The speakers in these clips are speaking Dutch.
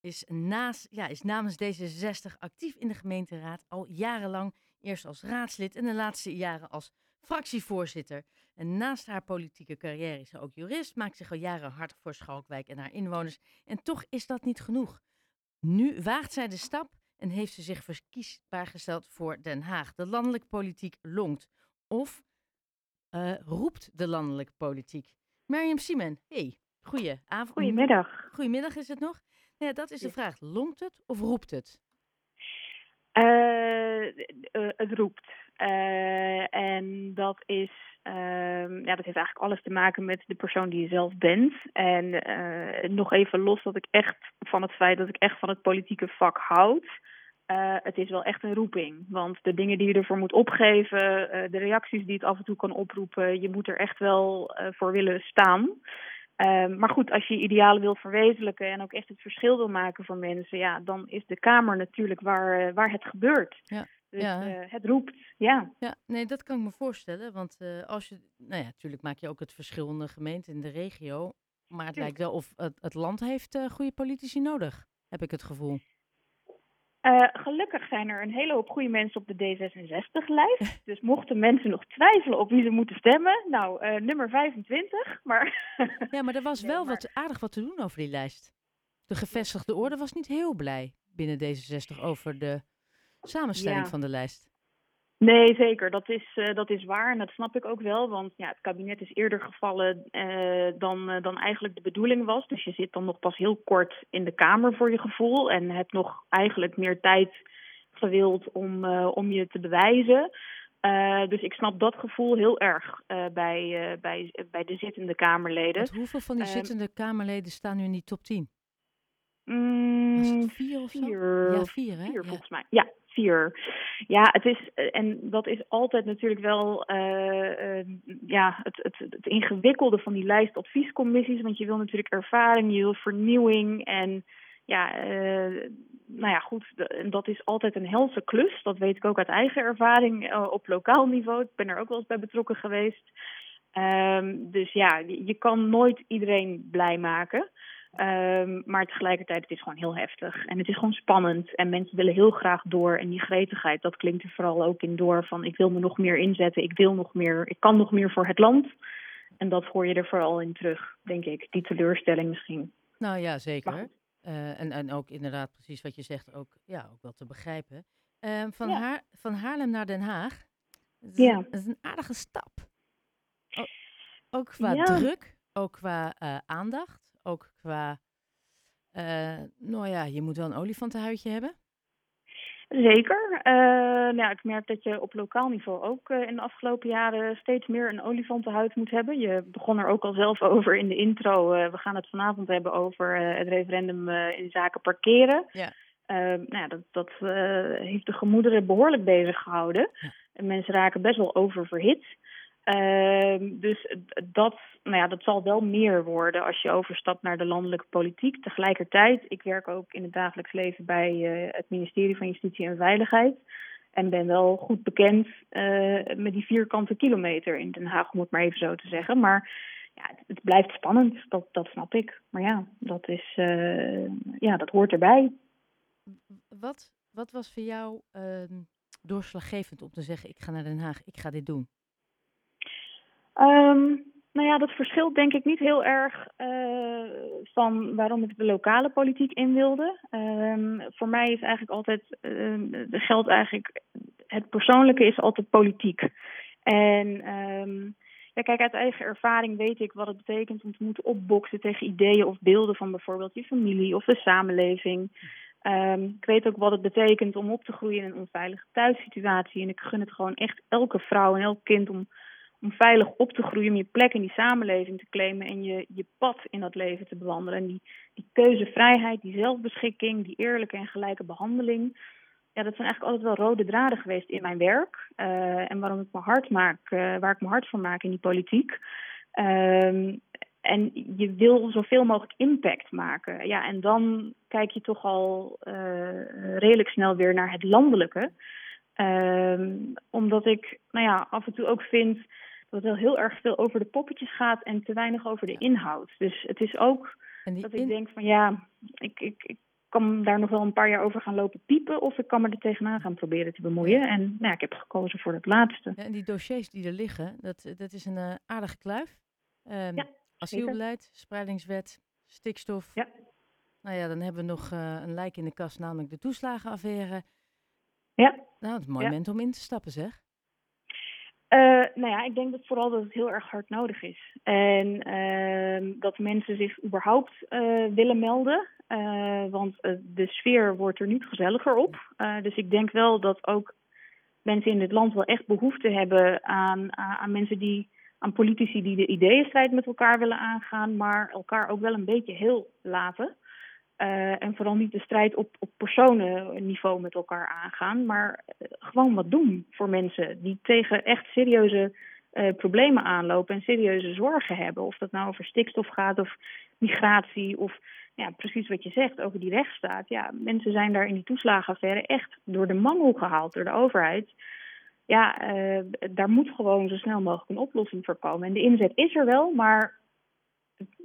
Is, naast, ja, is namens D66 actief in de gemeenteraad al jarenlang. Eerst als raadslid en de laatste jaren als fractievoorzitter. En naast haar politieke carrière is ze ook jurist, maakt zich al jaren hard voor Schalkwijk en haar inwoners. En toch is dat niet genoeg. Nu waagt zij de stap en heeft ze zich verkiesbaar gesteld voor Den Haag. De landelijke politiek longt. Of uh, roept de landelijke politiek. Mirjam Siemen, hey, goeie avond. Goedemiddag. Goedemiddag is het nog. Ja, dat is de vraag. Longt het of roept het? Uh, uh, het roept. Uh, en dat is, ehm, ja, dat heeft eigenlijk alles te maken met de persoon die je zelf bent. En nog even los dat ik echt van het feit dat ik echt van het politieke vak houd. het is wel echt een roeping. Want de dingen die je ervoor moet opgeven, de reacties die het af en toe kan oproepen, je moet er echt wel voor willen staan. Um, maar goed, als je idealen wil verwezenlijken en ook echt het verschil wil maken voor mensen, ja, dan is de Kamer natuurlijk waar, uh, waar het gebeurt. Ja. Dus ja. Uh, het roept, ja. Ja, nee, dat kan ik me voorstellen. Want uh, als je, nou ja, natuurlijk maak je ook het verschil in de gemeente, in de regio. Maar het lijkt wel of het, het land heeft goede politici nodig, heb ik het gevoel. Uh, gelukkig zijn er een hele hoop goede mensen op de D66-lijst. Dus mochten mensen nog twijfelen op wie ze moeten stemmen, nou, uh, nummer 25. Maar ja, maar er was wel wat aardig wat te doen over die lijst. De gevestigde orde was niet heel blij binnen D66 over de samenstelling ja. van de lijst. Nee, zeker. Dat is, uh, dat is waar en dat snap ik ook wel. Want ja, het kabinet is eerder gevallen uh, dan, uh, dan eigenlijk de bedoeling was. Dus je zit dan nog pas heel kort in de Kamer voor je gevoel. En hebt nog eigenlijk meer tijd gewild om, om je te bewijzen. dus ik snap dat gevoel heel erg bij, bij, bij de zittende Kamerleden. Want hoeveel van die ehm, zittende Kamerleden staan nu in die top 10? Mm, vier of zo? Vier, ja, vier, hè? Vier, volgens mij. Ja, vier. Ja, het is, en dat is altijd natuurlijk wel uh, uh, ja, het, het, het ingewikkelde van die lijst adviescommissies. Want je wil natuurlijk ervaring, je wil vernieuwing. En ja, uh, nou ja, goed, dat is altijd een helse klus. Dat weet ik ook uit eigen ervaring op lokaal niveau. Ik ben er ook wel eens bij betrokken geweest. Um, dus ja, je kan nooit iedereen blij maken. Um, maar tegelijkertijd, het is gewoon heel heftig. En het is gewoon spannend. En mensen willen heel graag door. En die gretigheid, dat klinkt er vooral ook in door. Van ik wil me nog meer inzetten. Ik wil nog meer. Ik kan nog meer voor het land. En dat hoor je er vooral in terug, denk ik. Die teleurstelling misschien. Nou ja, zeker. Uh, en, en ook inderdaad precies wat je zegt, ook, ja, ook wel te begrijpen. Uh, van, ja. Haar, van Haarlem naar Den Haag. Dat is, ja. dat is een aardige stap. O, ook qua ja. druk, ook qua uh, aandacht ook qua, uh, nou ja, je moet wel een olifantenhuidje hebben. Zeker. Uh, nou, ik merk dat je op lokaal niveau ook uh, in de afgelopen jaren steeds meer een olifantenhuid moet hebben. Je begon er ook al zelf over in de intro. Uh, we gaan het vanavond hebben over het referendum in zaken parkeren. Ja. nou ja, dat, dat heeft de gemoederen behoorlijk bezig gehouden. Ja. En mensen raken best wel oververhit. Uh, dus dat, nou ja, dat zal wel meer worden als je overstapt naar de landelijke politiek. Tegelijkertijd, ik werk ook in het dagelijks leven bij uh, het ministerie van Justitie en Veiligheid. En ben wel goed bekend uh, met die vierkante kilometer in Den Haag, om het maar even zo te zeggen. Maar ja, het, het blijft spannend, dat, dat snap ik. Maar ja, dat, is, uh, ja, dat hoort erbij. Wat, wat was voor jou ehm, doorslaggevend om te zeggen: ik ga naar Den Haag, ik ga dit doen? Um, nou ja, dat verschilt denk ik niet heel erg uh, van waarom ik de lokale politiek in wilde. Um, voor mij is eigenlijk altijd, uh, geldt eigenlijk, het persoonlijke is altijd politiek. En ja, kijk, uit eigen ervaring weet ik wat het betekent om te moeten opboksen tegen ideeën of beelden van bijvoorbeeld je familie of de samenleving. Ik weet ook wat het betekent om op te groeien in een onveilige thuissituatie. En ik gun het gewoon echt elke vrouw en elk kind om om veilig op te groeien, om je plek in die samenleving te claimen en je, je pad in dat leven te bewandelen. En die, die keuzevrijheid, die zelfbeschikking, die eerlijke en gelijke behandeling, ja, dat zijn eigenlijk altijd wel rode draden geweest in mijn werk. Uh, en waarom ik me hard maak, uh, waar ik me hard van maak in die politiek. Uh, en je wil zoveel mogelijk impact maken. Ja, en dan kijk je toch al uh, redelijk snel weer naar het landelijke. Ehm, omdat ik nou ja, af en toe ook vind dat het wel heel erg veel over de poppetjes gaat en te weinig over de inhoud. Dus het is ook Dat in- ik denk van ja, ik, ik, ik kan daar nog wel een paar jaar over gaan lopen piepen. Of ik kan me er tegenaan gaan proberen te bemoeien. En nou, ja, ik heb gekozen voor het laatste. Ja, en die dossiers die er liggen, dat, dat is een eh, aardige kluif. Ehm, Ja, asielbeleid, spreidingswet, stikstof. Ja. Nou ja, dan hebben we nog eh, een lijk in de kast, namelijk de toeslagenaffaire. Ja. Nou, het is een mooi moment om in te stappen, zeg. Eh, nou ja, ik denk dat vooral dat het heel erg hard nodig is. En ehm, dat mensen zich überhaupt eh, willen melden. Eh, want de sfeer wordt er niet gezelliger op. Dus ik denk wel dat ook mensen in dit land wel echt behoefte hebben aan, aan mensen die aan politici die de ideeënstrijd met elkaar willen aangaan, maar elkaar ook wel een beetje heel laten. Eh, en vooral niet de strijd op, op personenniveau met elkaar aangaan, maar eh, gewoon wat doen voor mensen die tegen echt serieuze eh, problemen aanlopen en serieuze zorgen hebben. Of dat nou over stikstof gaat of migratie of ja, precies wat je zegt over die rechtsstaat. Ja, mensen zijn daar in die toeslagenaffaire echt door de mangel gehaald door de overheid. Ja, daar moet gewoon zo snel mogelijk een oplossing voor komen. En de inzet is er wel, maar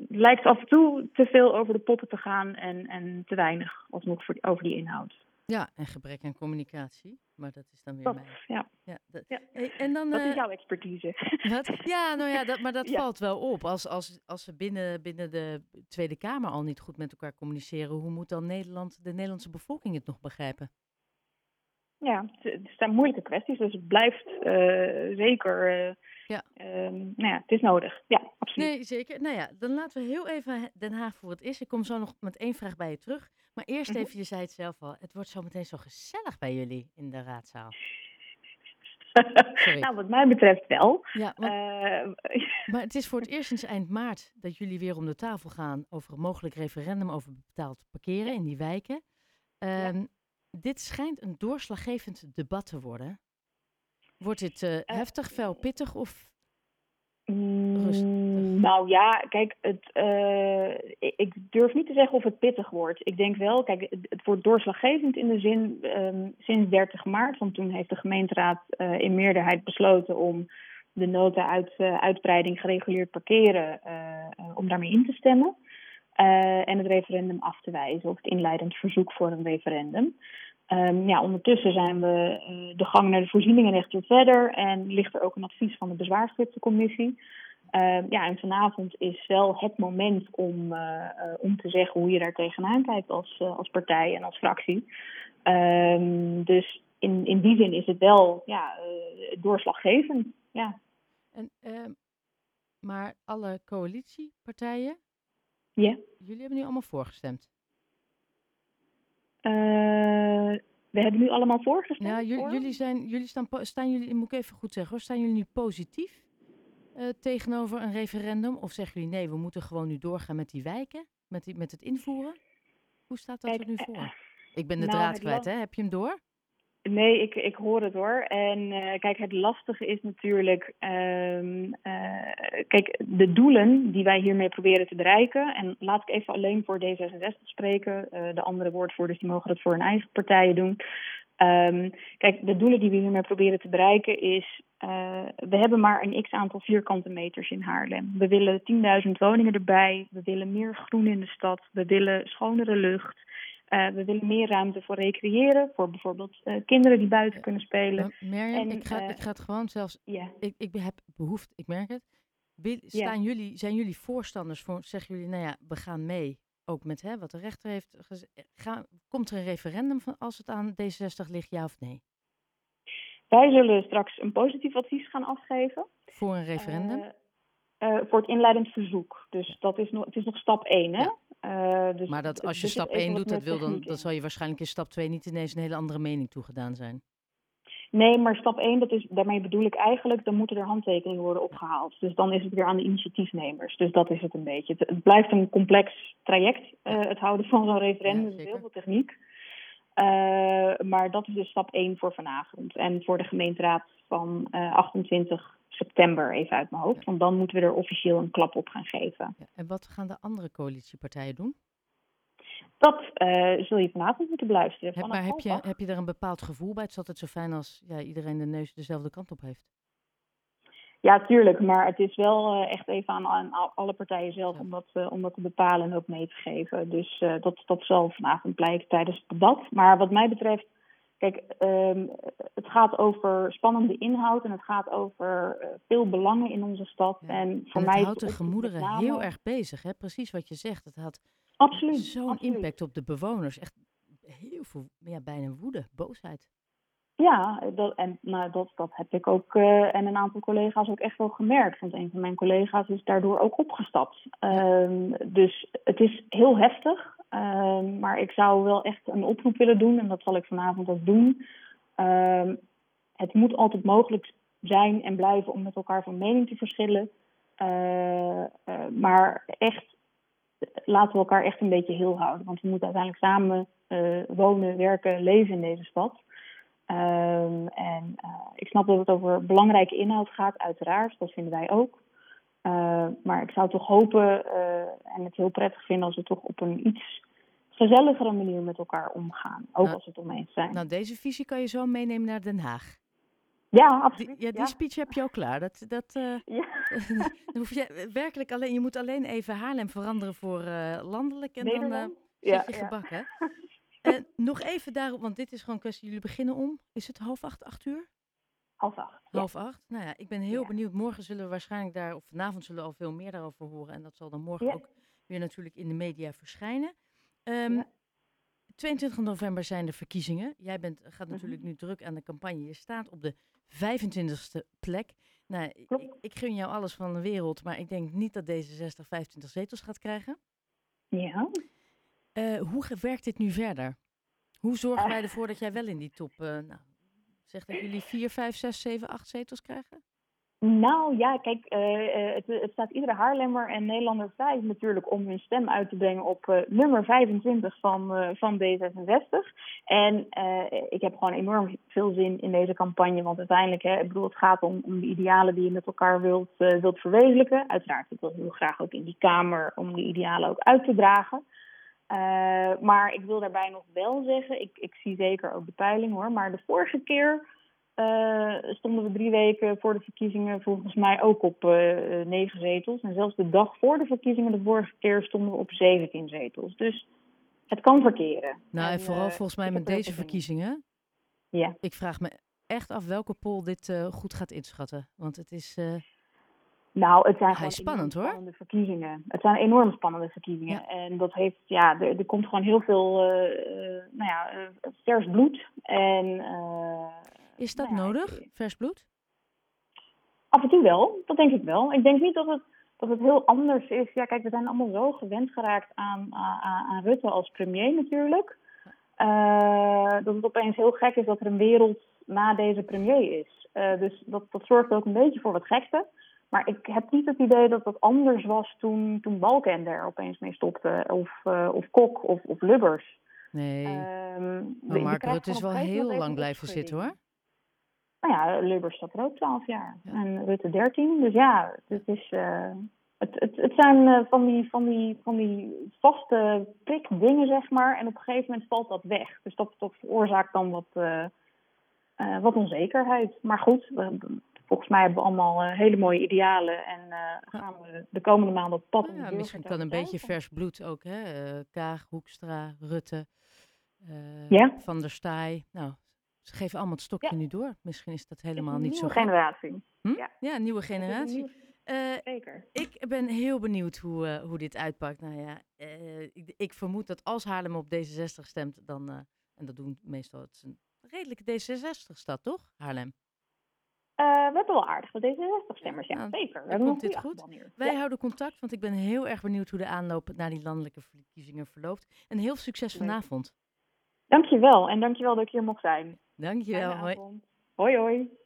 lijkt af en toe te veel over de poppen te gaan en, en te weinig alsnog voor, over die inhoud. Ja, en gebrek aan communicatie. Maar dat is dan weer Dat, ja, Ja, dat, Ja. Hey, en dan, dat eh, is jouw expertise. Wat? Ja, nou ja, dat, maar dat Ja. valt wel op. Als, als, als ze binnen, binnen de Tweede Kamer al niet goed met elkaar communiceren, hoe moet dan Nederland, de Nederlandse bevolking het nog begrijpen? Ja, het, zijn moeilijke kwesties, dus het blijft eh, zeker. eh, Ja. ehm, nou ja, het is nodig. Ja, absoluut. Nee, zeker. Nou ja, dan laten we heel even Den Haag voor het is. Ik kom zo nog met één vraag bij je terug. Maar eerst Mhm. even, je zei het zelf al, het wordt zo meteen zo gezellig bij jullie in de raadzaal. Sorry. nou, wat mij betreft wel. Ja, want, Eh, maar het is voor het eerst sinds eind maart dat jullie weer om de tafel gaan over een mogelijk referendum over betaald parkeren in die wijken. Ehm, Dit schijnt een doorslaggevend debat te worden. Wordt dit eh, heftig, fel, pittig of Rustig. Mm, Nou ja, kijk, het, eh, ik, durf niet te zeggen of het pittig wordt. Ik denk wel, kijk, het, het wordt doorslaggevend in de zin ehm, sinds 30 maart. Want toen heeft de gemeenteraad eh, in meerderheid besloten om de nota uit eh, uitbreiding gereguleerd parkeren, eh, eh, om daarmee in te stemmen. Eh, en het referendum af te wijzen, of het inleidend verzoek voor een referendum. Ehm, ja, ondertussen zijn we eh, de gang naar de voorzieningen echt weer verder en ligt er ook een advies van de bezwaarschriftencommissie. Ehm, ja, en vanavond is wel het moment om, eh, om te zeggen hoe je daar tegenaan kijkt als, als partij en als fractie. Ehm, dus in, in die zin is het wel ja, doorslaggevend. Ja. En, maar alle coalitiepartijen, Ja. jullie hebben nu allemaal voorgestemd. Eh, we hebben nu allemaal voorgestemd. Ja, jullie, voor? jullie, zijn, jullie staan, staan jullie, moet ik even goed zeggen hoor, staan jullie nu positief eh, tegenover een referendum? Of zeggen jullie nee, we moeten gewoon nu doorgaan met die wijken, met, die, met het invoeren? Hoe staat dat er nu eh, voor? Ik ben de nou, draad kwijt, hè? Heb je hem door? Nee, ik, ik hoor het hoor. En eh, kijk, het lastige is natuurlijk. ehm, eh, kijk, de doelen die wij hiermee proberen te bereiken. En laat ik even alleen voor D66 spreken. eh, de andere woordvoerders die mogen dat voor hun eigen partijen doen. Ehm, kijk, de doelen die we hiermee proberen te bereiken is. we hebben maar een x aantal vierkante meters in Haarlem. We willen 10.000 woningen erbij. We willen meer groen in de stad. We willen schonere lucht. Eh, we willen meer ruimte voor recreëren, voor bijvoorbeeld eh, kinderen die buiten kunnen spelen. Ik, ga, eh, ik ga het gewoon zelfs, ik, ik heb behoefte, ik merk het. Wil- Staan jullie, zijn jullie voorstanders voor, zeggen jullie, nou ja, we gaan mee, ook met hè, wat de rechter heeft gezegd. Komt er een referendum van als het aan D66 ligt, ja of nee? wij zullen straks een positief advies gaan afgeven. Voor een referendum? voor het inleidend verzoek. Dus dat is nog, het is nog stap 1, hè? Ja. Eh, dus maar dat, als je zit stap even 1 wat doet, dat, wil dan, dan zal je waarschijnlijk in stap 2 niet ineens een hele andere mening toegedaan zijn. Nee, maar stap 1, dat is, daarmee bedoel ik eigenlijk, dan moeten er handtekeningen worden opgehaald. Dus dan is het weer aan de initiatiefnemers. Dus dat is het een beetje. Het, het blijft een complex traject, eh, het houden van zo'n referendum. Ja, is heel veel techniek. Eh, maar dat is dus stap 1 voor vanavond. En voor de gemeenteraad van eh, 28 september, even uit mijn hoofd. Want dan moeten we er officieel een klap op gaan geven. En wat gaan de andere coalitiepartijen doen? Dat eh, zul je vanavond moeten beluisteren. Vanaf maar heb je, heb je er een bepaald gevoel bij? Het is altijd zo fijn als ja, iedereen de neus dezelfde kant op heeft. Ja, tuurlijk. Maar het is wel uh, echt even aan, aan, alle partijen zelf Ja. om, dat, uh, om dat te bepalen en ook mee te geven. Dus uh, dat, dat zal vanavond blijken tijdens het debat. Maar wat mij betreft, kijk, um, het gaat over spannende inhoud en het gaat over uh, veel belangen in onze stad. Ja. En voor en het mij houdt de gemoederen name... heel erg bezig, hè? Precies wat je zegt. Het had absoluut, zo'n impact op de bewoners. Echt heel veel, ja, bijna woede, boosheid. Ja, dat, en nou, dat, dat heb ik ook uh, en een aantal collega's ook echt wel gemerkt. Want een van mijn collega's is daardoor ook opgestapt. Um, dus het is heel heftig. Um, maar ik zou wel echt een oproep willen doen. En dat zal ik vanavond ook doen. Um, het moet altijd mogelijk zijn en blijven om met elkaar van mening te verschillen. Uh, uh, maar echt, laten we elkaar echt een beetje heel houden. Want we moeten uiteindelijk samen uh, wonen, werken, leven in deze stad. Um, en ik snap dat het over belangrijke inhoud gaat, uiteraard. Dat vinden wij ook. Uh, maar ik zou toch hopen uh, en het heel prettig vinden als we toch op een iets gezelligere manier met elkaar omgaan. Ook Nou, als we het oneens zijn. Nou, deze visie kan je zo meenemen naar Den Haag. ja, absoluut. Die, ja, die speech heb je al klaar. Dat, dat, uh, Ja. dan hoef je werkelijk alleen, je moet alleen even Haarlem veranderen voor uh, landelijk en dan uh, zit je gebakken. En nog even daarop, want dit is gewoon een kwestie. Jullie beginnen om, is het half acht, acht uur? Half acht. Ja. Half acht. Nou ja, ik ben heel Ja. benieuwd. Morgen zullen we waarschijnlijk daar, of vanavond zullen we al veel meer daarover horen. En dat zal dan morgen Ja. ook weer natuurlijk in de media verschijnen. Ehm, Ja. 22 november zijn de verkiezingen. Jij bent, gaat Mhm. natuurlijk nu druk aan de campagne. Je staat op de 25ste plek. Nou, ik, ik, gun jou alles van de wereld, maar ik denk niet dat D66 25 zetels gaat krijgen. Ja. Eh, hoe werkt dit nu verder? Hoe zorgen Eh. wij ervoor dat jij wel in die top, eh, nou, zeg dat jullie 4, 5, 6, 7, 8 zetels krijgen? Nou ja, kijk, eh, eh, het, het staat iedere Haarlemmer en Nederlander vrij natuurlijk om hun stem uit te brengen op eh, nummer 25 van, eh, van D66. En ik heb gewoon enorm veel zin in deze campagne, want uiteindelijk, hè, ik bedoel, het gaat om, om de idealen die je met elkaar wilt, wilt verwezenlijken. Uiteraard, ik wil heel graag ook in die Kamer om die idealen ook uit te dragen. Eh, maar ik wil daarbij nog wel zeggen, ik, ik zie zeker ook de peiling hoor, maar de vorige keer eh, stonden we drie weken voor de verkiezingen volgens mij ook op eh, negen zetels. En zelfs de dag voor de verkiezingen de vorige keer stonden we op 17 zetels. Dus het kan verkeren. Nou, en, En, vooral volgens mij met deze verkiezingen. Ja. Ik vraag me echt af welke poll dit goed gaat inschatten. Want het is, Nou, het zijn gewoon spannend, hoor. spannende verkiezingen. Het zijn enorm spannende verkiezingen. En dat heeft, ja, er, er komt gewoon heel veel, eh, eh, nou ja, eh, vers bloed. En is dat nou ja, nodig? Vers bloed? Af en toe wel, dat denk ik wel. Ik denk niet dat het, dat het heel anders is. Ja, kijk, we zijn allemaal zo gewend geraakt aan, aan, aan Rutte als premier natuurlijk. Dat het opeens heel gek is dat er een wereld na deze premier is. Dus dat, dat zorgt ook een beetje voor wat gekte. Maar ik heb niet het idee dat dat anders was toen, toen Balkenende er opeens mee stopte. Of, eh, of Kok of, of Lubbers. Nee. Ehm, maar krijgt Rutte is wel heel lang blijven zitten hoor. Nou ja, Lubbers staat er ook 12 jaar. Ja. En Rutte 13. Dus ja, het is. eh, het, het, het zijn eh, van, die, van, die, van die vaste prikdingen, zeg maar. En op een gegeven moment valt dat weg. Dus dat, dat veroorzaakt dan wat, wat onzekerheid. Maar goed, volgens mij hebben we allemaal eh, hele mooie idealen. En eh, gaan we de komende maanden op pad. ja, misschien kan een beetje vers bloed ook. Hè? Eh, Kaag, Hoekstra, Rutte, Ja. Van der Staaij. Nou, ze geven allemaal het stokje Ja. nu door. Misschien is dat helemaal Een niet zo nieuwe generatie. Hm? ja. Ja, een nieuwe generatie. nieuwe- Zeker. ik ben heel benieuwd hoe, hoe dit uitpakt. Nou ja, ik, ik vermoed dat als Haarlem op D66 stemt, dan, en dat doen meestal, het is een redelijke D66-stad, toch? Haarlem. Eh, we hebben wel aardig wat D66-stemmers. Ja, Nou, zeker. We hebben komt dit goed. Wij Ja. houden contact, want ik ben heel erg benieuwd hoe de aanloop naar die landelijke verkiezingen verloopt. En heel veel succes vanavond. Dankjewel. En dankjewel dat ik hier mocht zijn. Dankjewel. Hoi. Hoi hoi.